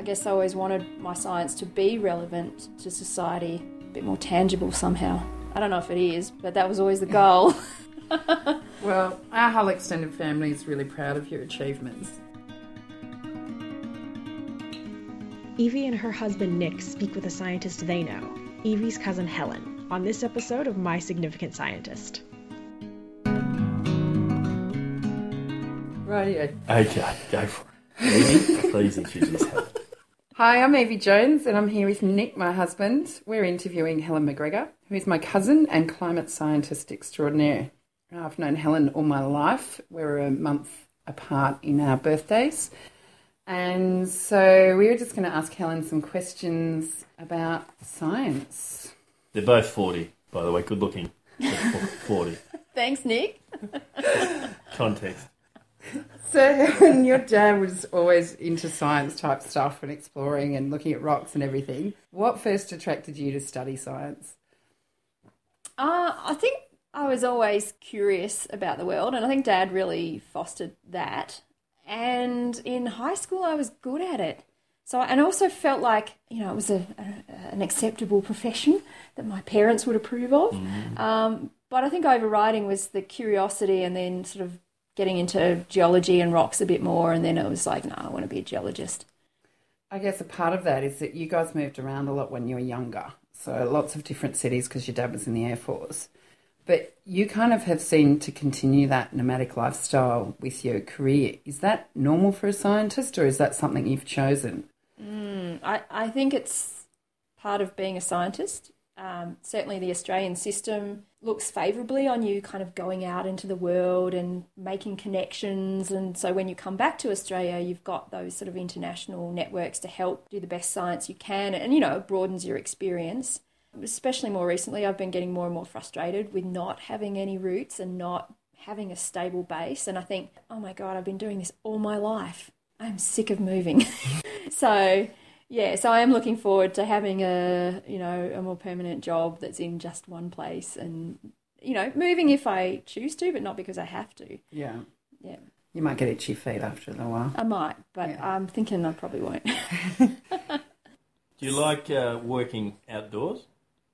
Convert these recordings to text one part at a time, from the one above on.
I guess I always wanted my science to be relevant to society, a bit more tangible somehow. I don't know if it is, but that was always the goal. well, our whole extended family is really proud of your achievements. Evie and her husband Nick speak with a scientist they know, Evie's cousin Helen, on this episode of My Significant Scientist. Radio. Okay, go for it. Evie, please introduce Helen. Hi, I'm Evie Jones, and I'm here with Nick, my husband. We're interviewing Helen McGregor, who is my cousin and climate scientist extraordinaire. I've known Helen all my life. We're a month apart in our birthdays. And so we were just going to ask Helen some questions about science. They're both 40, by the way, good looking. 40. Thanks, Nick. Context. So, Helen, your dad was always into science type stuff and exploring and looking at rocks and everything. What first attracted you to study science? Uh, I think I was always curious about the world, and I think Dad really fostered that. And in high school, I was good at it. So, and I also felt like, you know, it was a, a an acceptable profession that my parents would approve of. Mm. Um, but I think overriding was the curiosity and then sort of getting into geology and rocks a bit more. And then it was like, no, I want to be a geologist. I guess a part of that is that you guys moved around a lot when you were younger. So lots of different cities because your dad was in the Air Force. But you kind of have seemed to continue that nomadic lifestyle with your career. Is that normal for a scientist or is that something you've chosen? Mm, I, I think it's part of being a scientist. Um, certainly, the Australian system looks favourably on you kind of going out into the world and making connections. And so, when you come back to Australia, you've got those sort of international networks to help do the best science you can. And, you know, it broadens your experience especially more recently, I've been getting more and more frustrated with not having any roots and not having a stable base. And I think, oh my God, I've been doing this all my life. I'm sick of moving. so, yeah, so I am looking forward to having a, you know, a more permanent job that's in just one place and, you know, moving if I choose to, but not because I have to. Yeah. Yeah. You might get itchy feet after a little while. I might, but yeah. I'm thinking I probably won't. Do you like uh, working outdoors?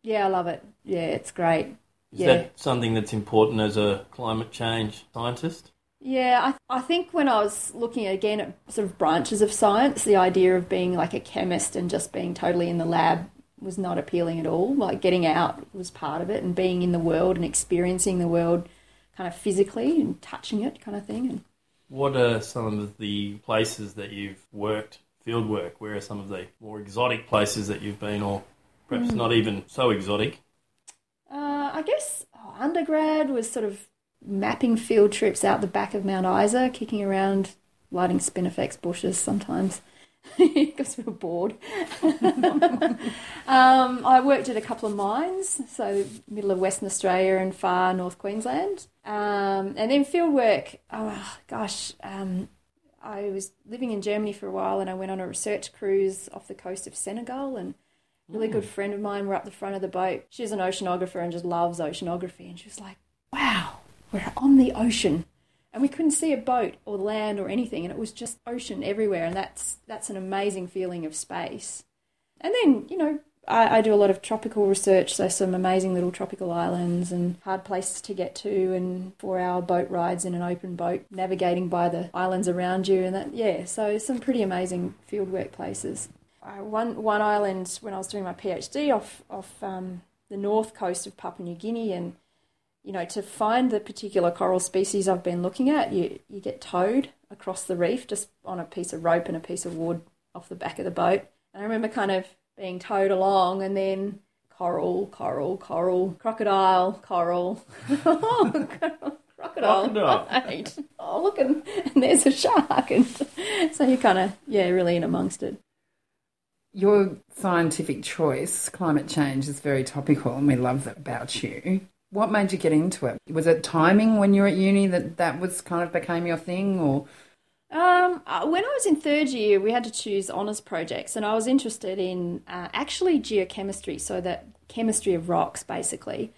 Yeah, I love it. Yeah, it's great. Is yeah. that something that's important as a climate change scientist? Yeah, I, th- I think when I was looking again at sort of branches of science, the idea of being like a chemist and just being totally in the lab was not appealing at all. Like getting out was part of it and being in the world and experiencing the world kind of physically and touching it kind of thing. And what are some of the places that you've worked, field work? Where are some of the more exotic places that you've been or Perhaps mm. not even so exotic. Uh, I guess oh, undergrad was sort of mapping field trips out the back of Mount Isa, kicking around, lighting spinifex bushes sometimes because we were bored. um, I worked at a couple of mines, so middle of Western Australia and far North Queensland. Um, and then field work, oh gosh, um, I was living in Germany for a while and I went on a research cruise off the coast of Senegal and really good friend of mine. We're up the front of the boat. She's an oceanographer and just loves oceanography. And she was like, we're on the ocean. And we couldn't see a boat or land or anything. And it was just ocean everywhere. And that's, that's an amazing feeling of space. And then, you know, I, I do a lot of tropical research. So some amazing little tropical islands and hard places to get to and four hour boat rides in an open boat, navigating by the islands around you. And that, yeah, so some pretty amazing fieldwork places uh, one one island when I was doing my PhD off off um, the north coast of Papua New Guinea, and you know to find the particular coral species I've been looking at, you you get towed across the reef just on a piece of rope and a piece of wood off the back of the boat. And I remember kind of being towed along, and then coral, coral, coral, crocodile, coral. crocodile. Crocodile. Right. Oh, look, and, and there's a shark. And so you're kind of, yeah, really in amongst it your scientific choice, climate change, is very topical, and we love that about you. What made you get into it? Was it timing when you were at uni that that was kind of became your thing, or? Um, uh, when I was in third year, we had to choose honours projects, and I was interested in uh, actually geochemistry, so that chemistry of rocks, basically.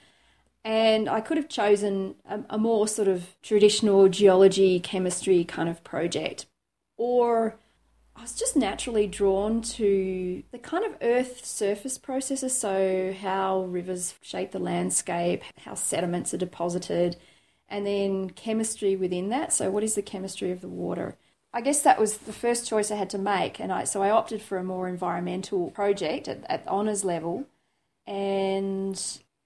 And I could have chosen a, a more sort of traditional geology, chemistry kind of project, or was just naturally drawn to the kind of earth surface processes. So, how rivers shape the landscape, how sediments are deposited, and then chemistry within that. So, what is the chemistry of the water? I guess that was the first choice I had to make, and I, so I opted for a more environmental project at, at honours level. And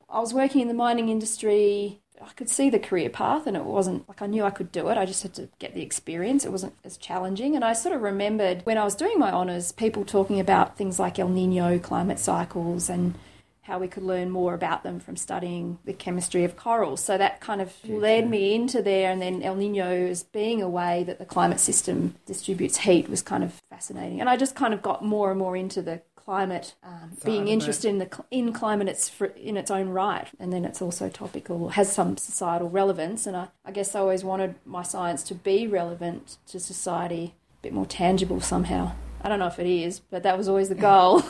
I was working in the mining industry I could see the career path and it wasn't like I knew I could do it. I just had to get the experience. It wasn't as challenging. And I sort of remembered when I was doing my honours, people talking about things like El Nino climate cycles and how we could learn more about them from studying the chemistry of corals. So that kind of led me into there. And then El Nino as being a way that the climate system distributes heat was kind of fascinating. And I just kind of got more and more into the climate, um, being interested in the in climate it's in its own right, and then it's also topical, has some societal relevance. And I, I guess I always wanted my science to be relevant to society, a bit more tangible somehow. I don't know if it is, but that was always the goal.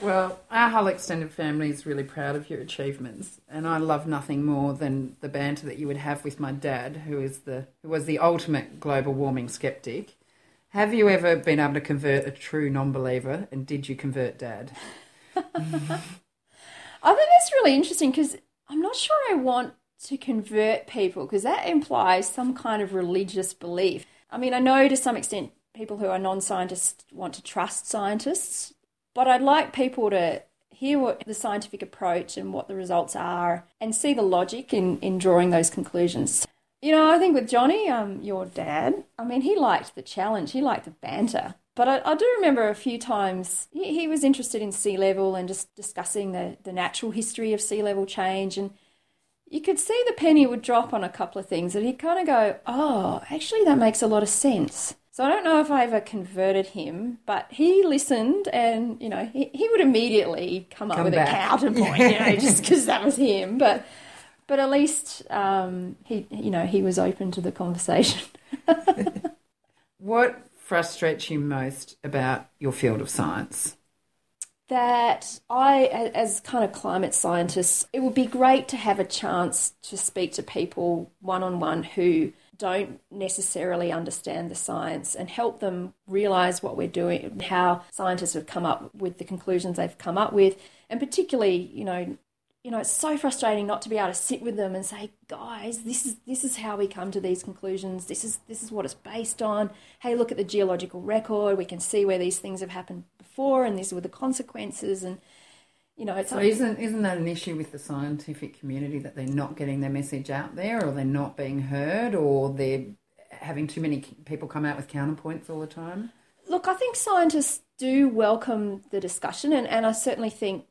well, our whole extended family is really proud of your achievements, and I love nothing more than the banter that you would have with my dad, who is the who was the ultimate global warming skeptic have you ever been able to convert a true non believer? And did you convert dad? I think that's really interesting because I'm not sure I want to convert people because that implies some kind of religious belief. I mean, I know to some extent people who are non scientists want to trust scientists, but I'd like people to hear what the scientific approach and what the results are and see the logic in, in drawing those conclusions. You know, I think with Johnny, um, your dad, I mean, he liked the challenge, he liked the banter. But I, I do remember a few times he, he, was interested in sea level and just discussing the, the natural history of sea level change. And you could see the penny would drop on a couple of things and he'd kind of go, oh, actually, that makes a lot of sense. So I don't know if I ever converted him, but he listened and, you know, he, he would immediately come up come with back. a counterpoint, you know, just because that was him. But but at least um, he, you know, he was open to the conversation. what frustrates you most about your field of science? That I, as kind of climate scientists, it would be great to have a chance to speak to people one on one who don't necessarily understand the science and help them realize what we're doing, how scientists have come up with the conclusions they've come up with, and particularly, you know, you know, it's so frustrating not to be able to sit with them and say, guys, this is this is how we come to these conclusions. This is this is what it's based on. Hey, look at the geological record. We can see where these things have happened before, and these were the consequences. And you know, it's so isn't isn't that an issue with the scientific community that they're not getting their message out there, or they're not being heard, or they're having too many people come out with counterpoints all the time? Look, I think scientists do welcome the discussion, and, and I certainly think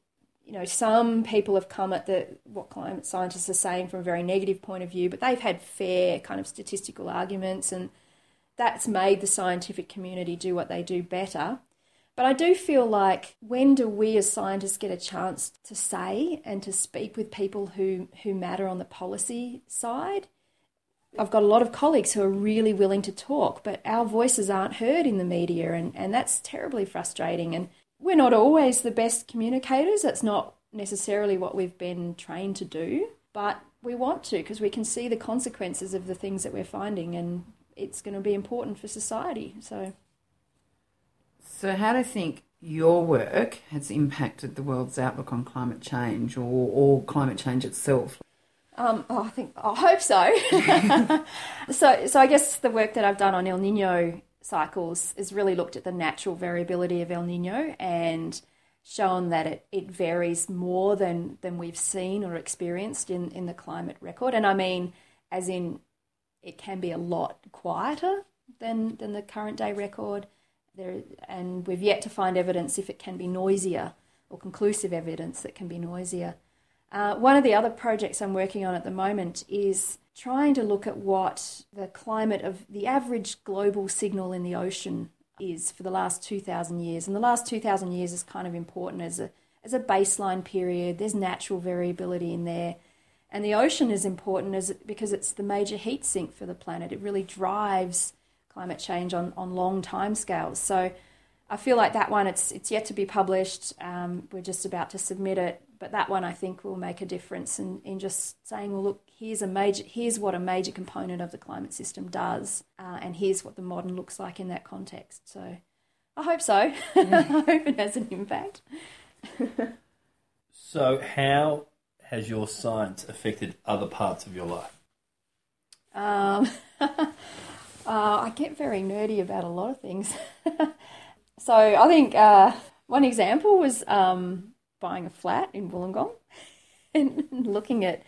you know, some people have come at the what climate scientists are saying from a very negative point of view, but they've had fair kind of statistical arguments, and that's made the scientific community do what they do better. But I do feel like when do we as scientists get a chance to say and to speak with people who, who matter on the policy side? I've got a lot of colleagues who are really willing to talk, but our voices aren't heard in the media, and, and that's terribly frustrating. And we're not always the best communicators. That's not necessarily what we've been trained to do, but we want to because we can see the consequences of the things that we're finding, and it's going to be important for society. So, so how do you think your work has impacted the world's outlook on climate change, or, or climate change itself? Um, oh, I think I hope so. so, so I guess the work that I've done on El Nino cycles has really looked at the natural variability of El Nino and shown that it, it varies more than, than we've seen or experienced in, in the climate record. And I mean, as in, it can be a lot quieter than, than the current day record. There, and we've yet to find evidence if it can be noisier or conclusive evidence that can be noisier. Uh, one of the other projects I'm working on at the moment is trying to look at what the climate of the average global signal in the ocean is for the last 2,000 years. And the last 2,000 years is kind of important as a, as a baseline period. There's natural variability in there. And the ocean is important as because it's the major heat sink for the planet. It really drives climate change on, on long time scales. So I feel like that one, it's, it's yet to be published. Um, we're just about to submit it but that one I think will make a difference in, in just saying, well, look, here's a major, here's what a major component of the climate system does, uh, and here's what the modern looks like in that context. So I hope so. I hope it has an impact. So, how has your science affected other parts of your life? Um, uh, I get very nerdy about a lot of things. so I think uh, one example was um, buying a flat in Wollongong and looking at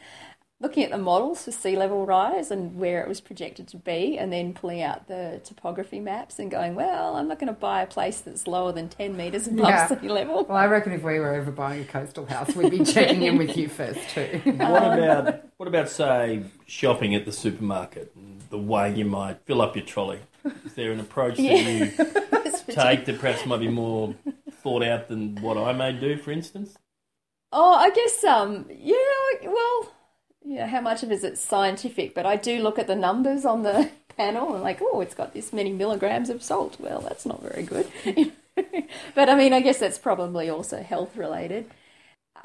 looking at the models for sea level rise and where it was projected to be, and then pulling out the topography maps and going, well, I'm not going to buy a place that's lower than 10 metres above Yeah. sea level. Well, I reckon if we were ever buying a coastal house, we'd be checking in with you first too. What um, about what about say shopping at the supermarket? and The way you might fill up your trolley. Is there an approach that you take that perhaps might be more thought out than what I may do, for instance? Oh, I guess um yeah, well, yeah, how much of it is it scientific? But I do look at the numbers on the panel and like, oh, it's got this many milligrams of salt. Well, that's not very good. but I mean, I guess that's probably also health related.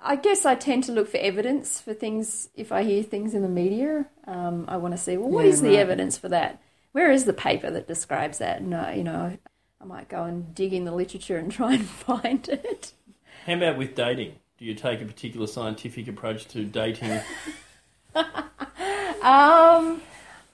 I guess I tend to look for evidence for things. If I hear things in the media, um, I want to see, well, what Yeah, is the evidence for that? Where is the paper that describes that? No, you know, I might go and dig in the literature and try and find it. How about with dating? Do you take a particular scientific approach to dating? Um,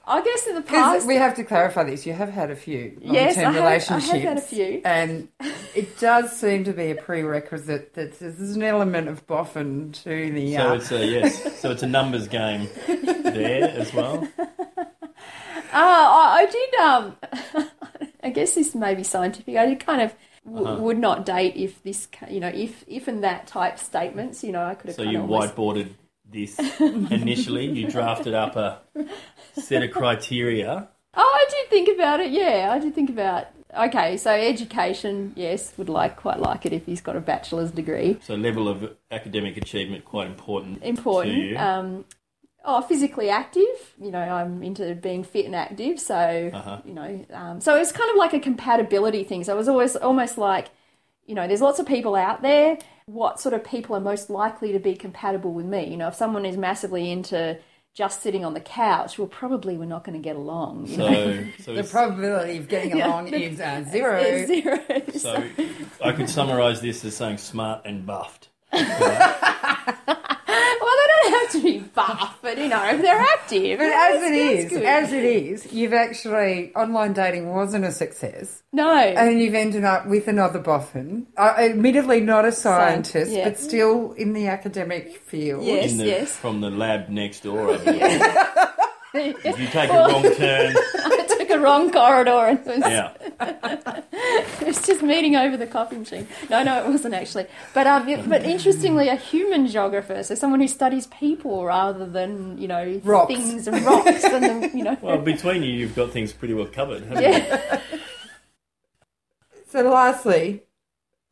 I guess in the past, we have to clarify this. You have had a few Yes, long-term I have- I have relationships. had a few. And it does seem to be a prerequisite that there's an element of boffin to the... So Uh, it's a yes. So it's a numbers game there as well. Uh, I, I did. Um, I guess this may be scientific. I kind of w- Uh-huh. would not date if this, you know, if if and that type statements. You know, I could have. So you almost- whiteboarded this initially. You drafted up a set of criteria. Oh, I did think about it. Yeah, I did think about. Okay, so education, yes, would like quite like it if he's got a bachelor's degree. So level of academic achievement quite important. to Important. you. Um, oh, physically active. You know, I'm into being fit and active, so Uh-huh. you know, um, so it's kind of like a compatibility thing. So it was always almost like, you know, there's lots of people out there. What sort of people are most likely to be compatible with me? You know, if someone is massively into just sitting on the couch, well, probably we're not going to get along. You know? So, so, the probability of getting Yeah. along is uh, zero. It's zero. so I could summarise this as saying smart and buffed. well, they don't have to be buff, but you know, they're active. But as that's- it that's is, good. as it is, you've actually online dating wasn't a success, no, and you've ended up with another boffin. Uh, admittedly, not a scientist, yeah. but still in the academic field. Yes, the, yes. From the lab next door. Over there. If you take a wrong turn, I took a wrong corridor and was, yeah. it was just meeting over the coffee machine. No, no, it wasn't actually. But um, yeah, but interestingly, a human geographer, so someone who studies people rather than you know Rocks. things and rocks and the, you know. Well, between you, you've got things pretty well covered, haven't you? yeah. So, lastly,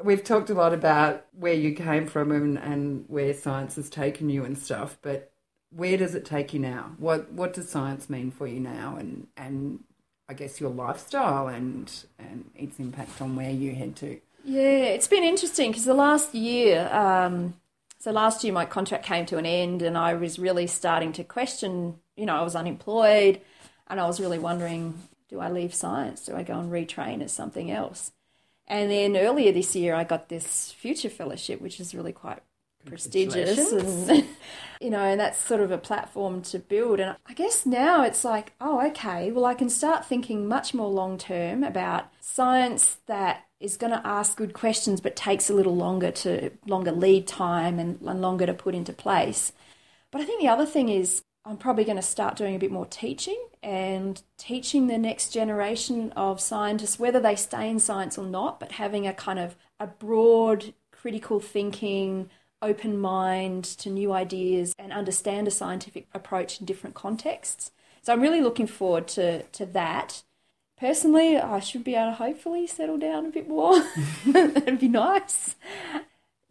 we've talked a lot about where you came from and, and where science has taken you and stuff, but where does it take you now? What what does science mean for you now, and and I guess your lifestyle and and its impact on where you head to? Yeah, it's been interesting because the last year, um, so last year my contract came to an end and I was really starting to question, you know, I was unemployed and I was really wondering, do I leave science? Do I go and retrain as something else? And then earlier this year I got this future fellowship, which is really quite prestigious. And you know and that's sort of a platform to build. And i guess now it's like oh okay well i can start thinking much more long term about science that is going to ask good questions but takes a little longer to longer lead time and, and longer to put into place. But i think the other thing is i'm probably going to start doing a bit more teaching and teaching the next generation of scientists whether they stay in science or not but having a kind of a broad critical thinking open mind to new ideas and understand a scientific approach in different contexts. So I'm really looking forward to, to that. Personally, I should be able to hopefully settle down a bit more. That'd be nice.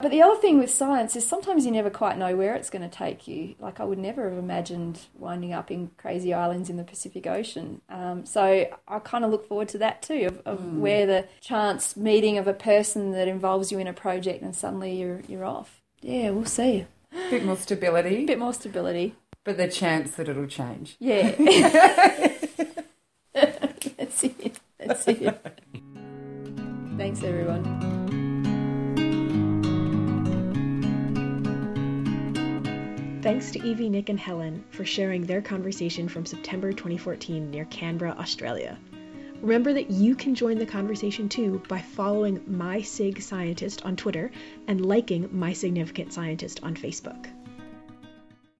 But the other thing with science is sometimes you never quite know where it's going to take you. Like I would never have imagined winding up in crazy islands in the Pacific Ocean. Um, so I kind of look forward to that too, of, of where the chance meeting of a person that involves you in a project and suddenly you're you're off. Yeah, we'll see. A bit more stability, A bit more stability. but the chance that it'll change. Yeah. That's it. That's it. Thanks, everyone. Thanks to Evie, Nick, and Helen for sharing their conversation from September 2014 near Canberra, Australia. Remember that you can join the conversation too by following My Sig Scientist on Twitter and liking My Significant Scientist on Facebook.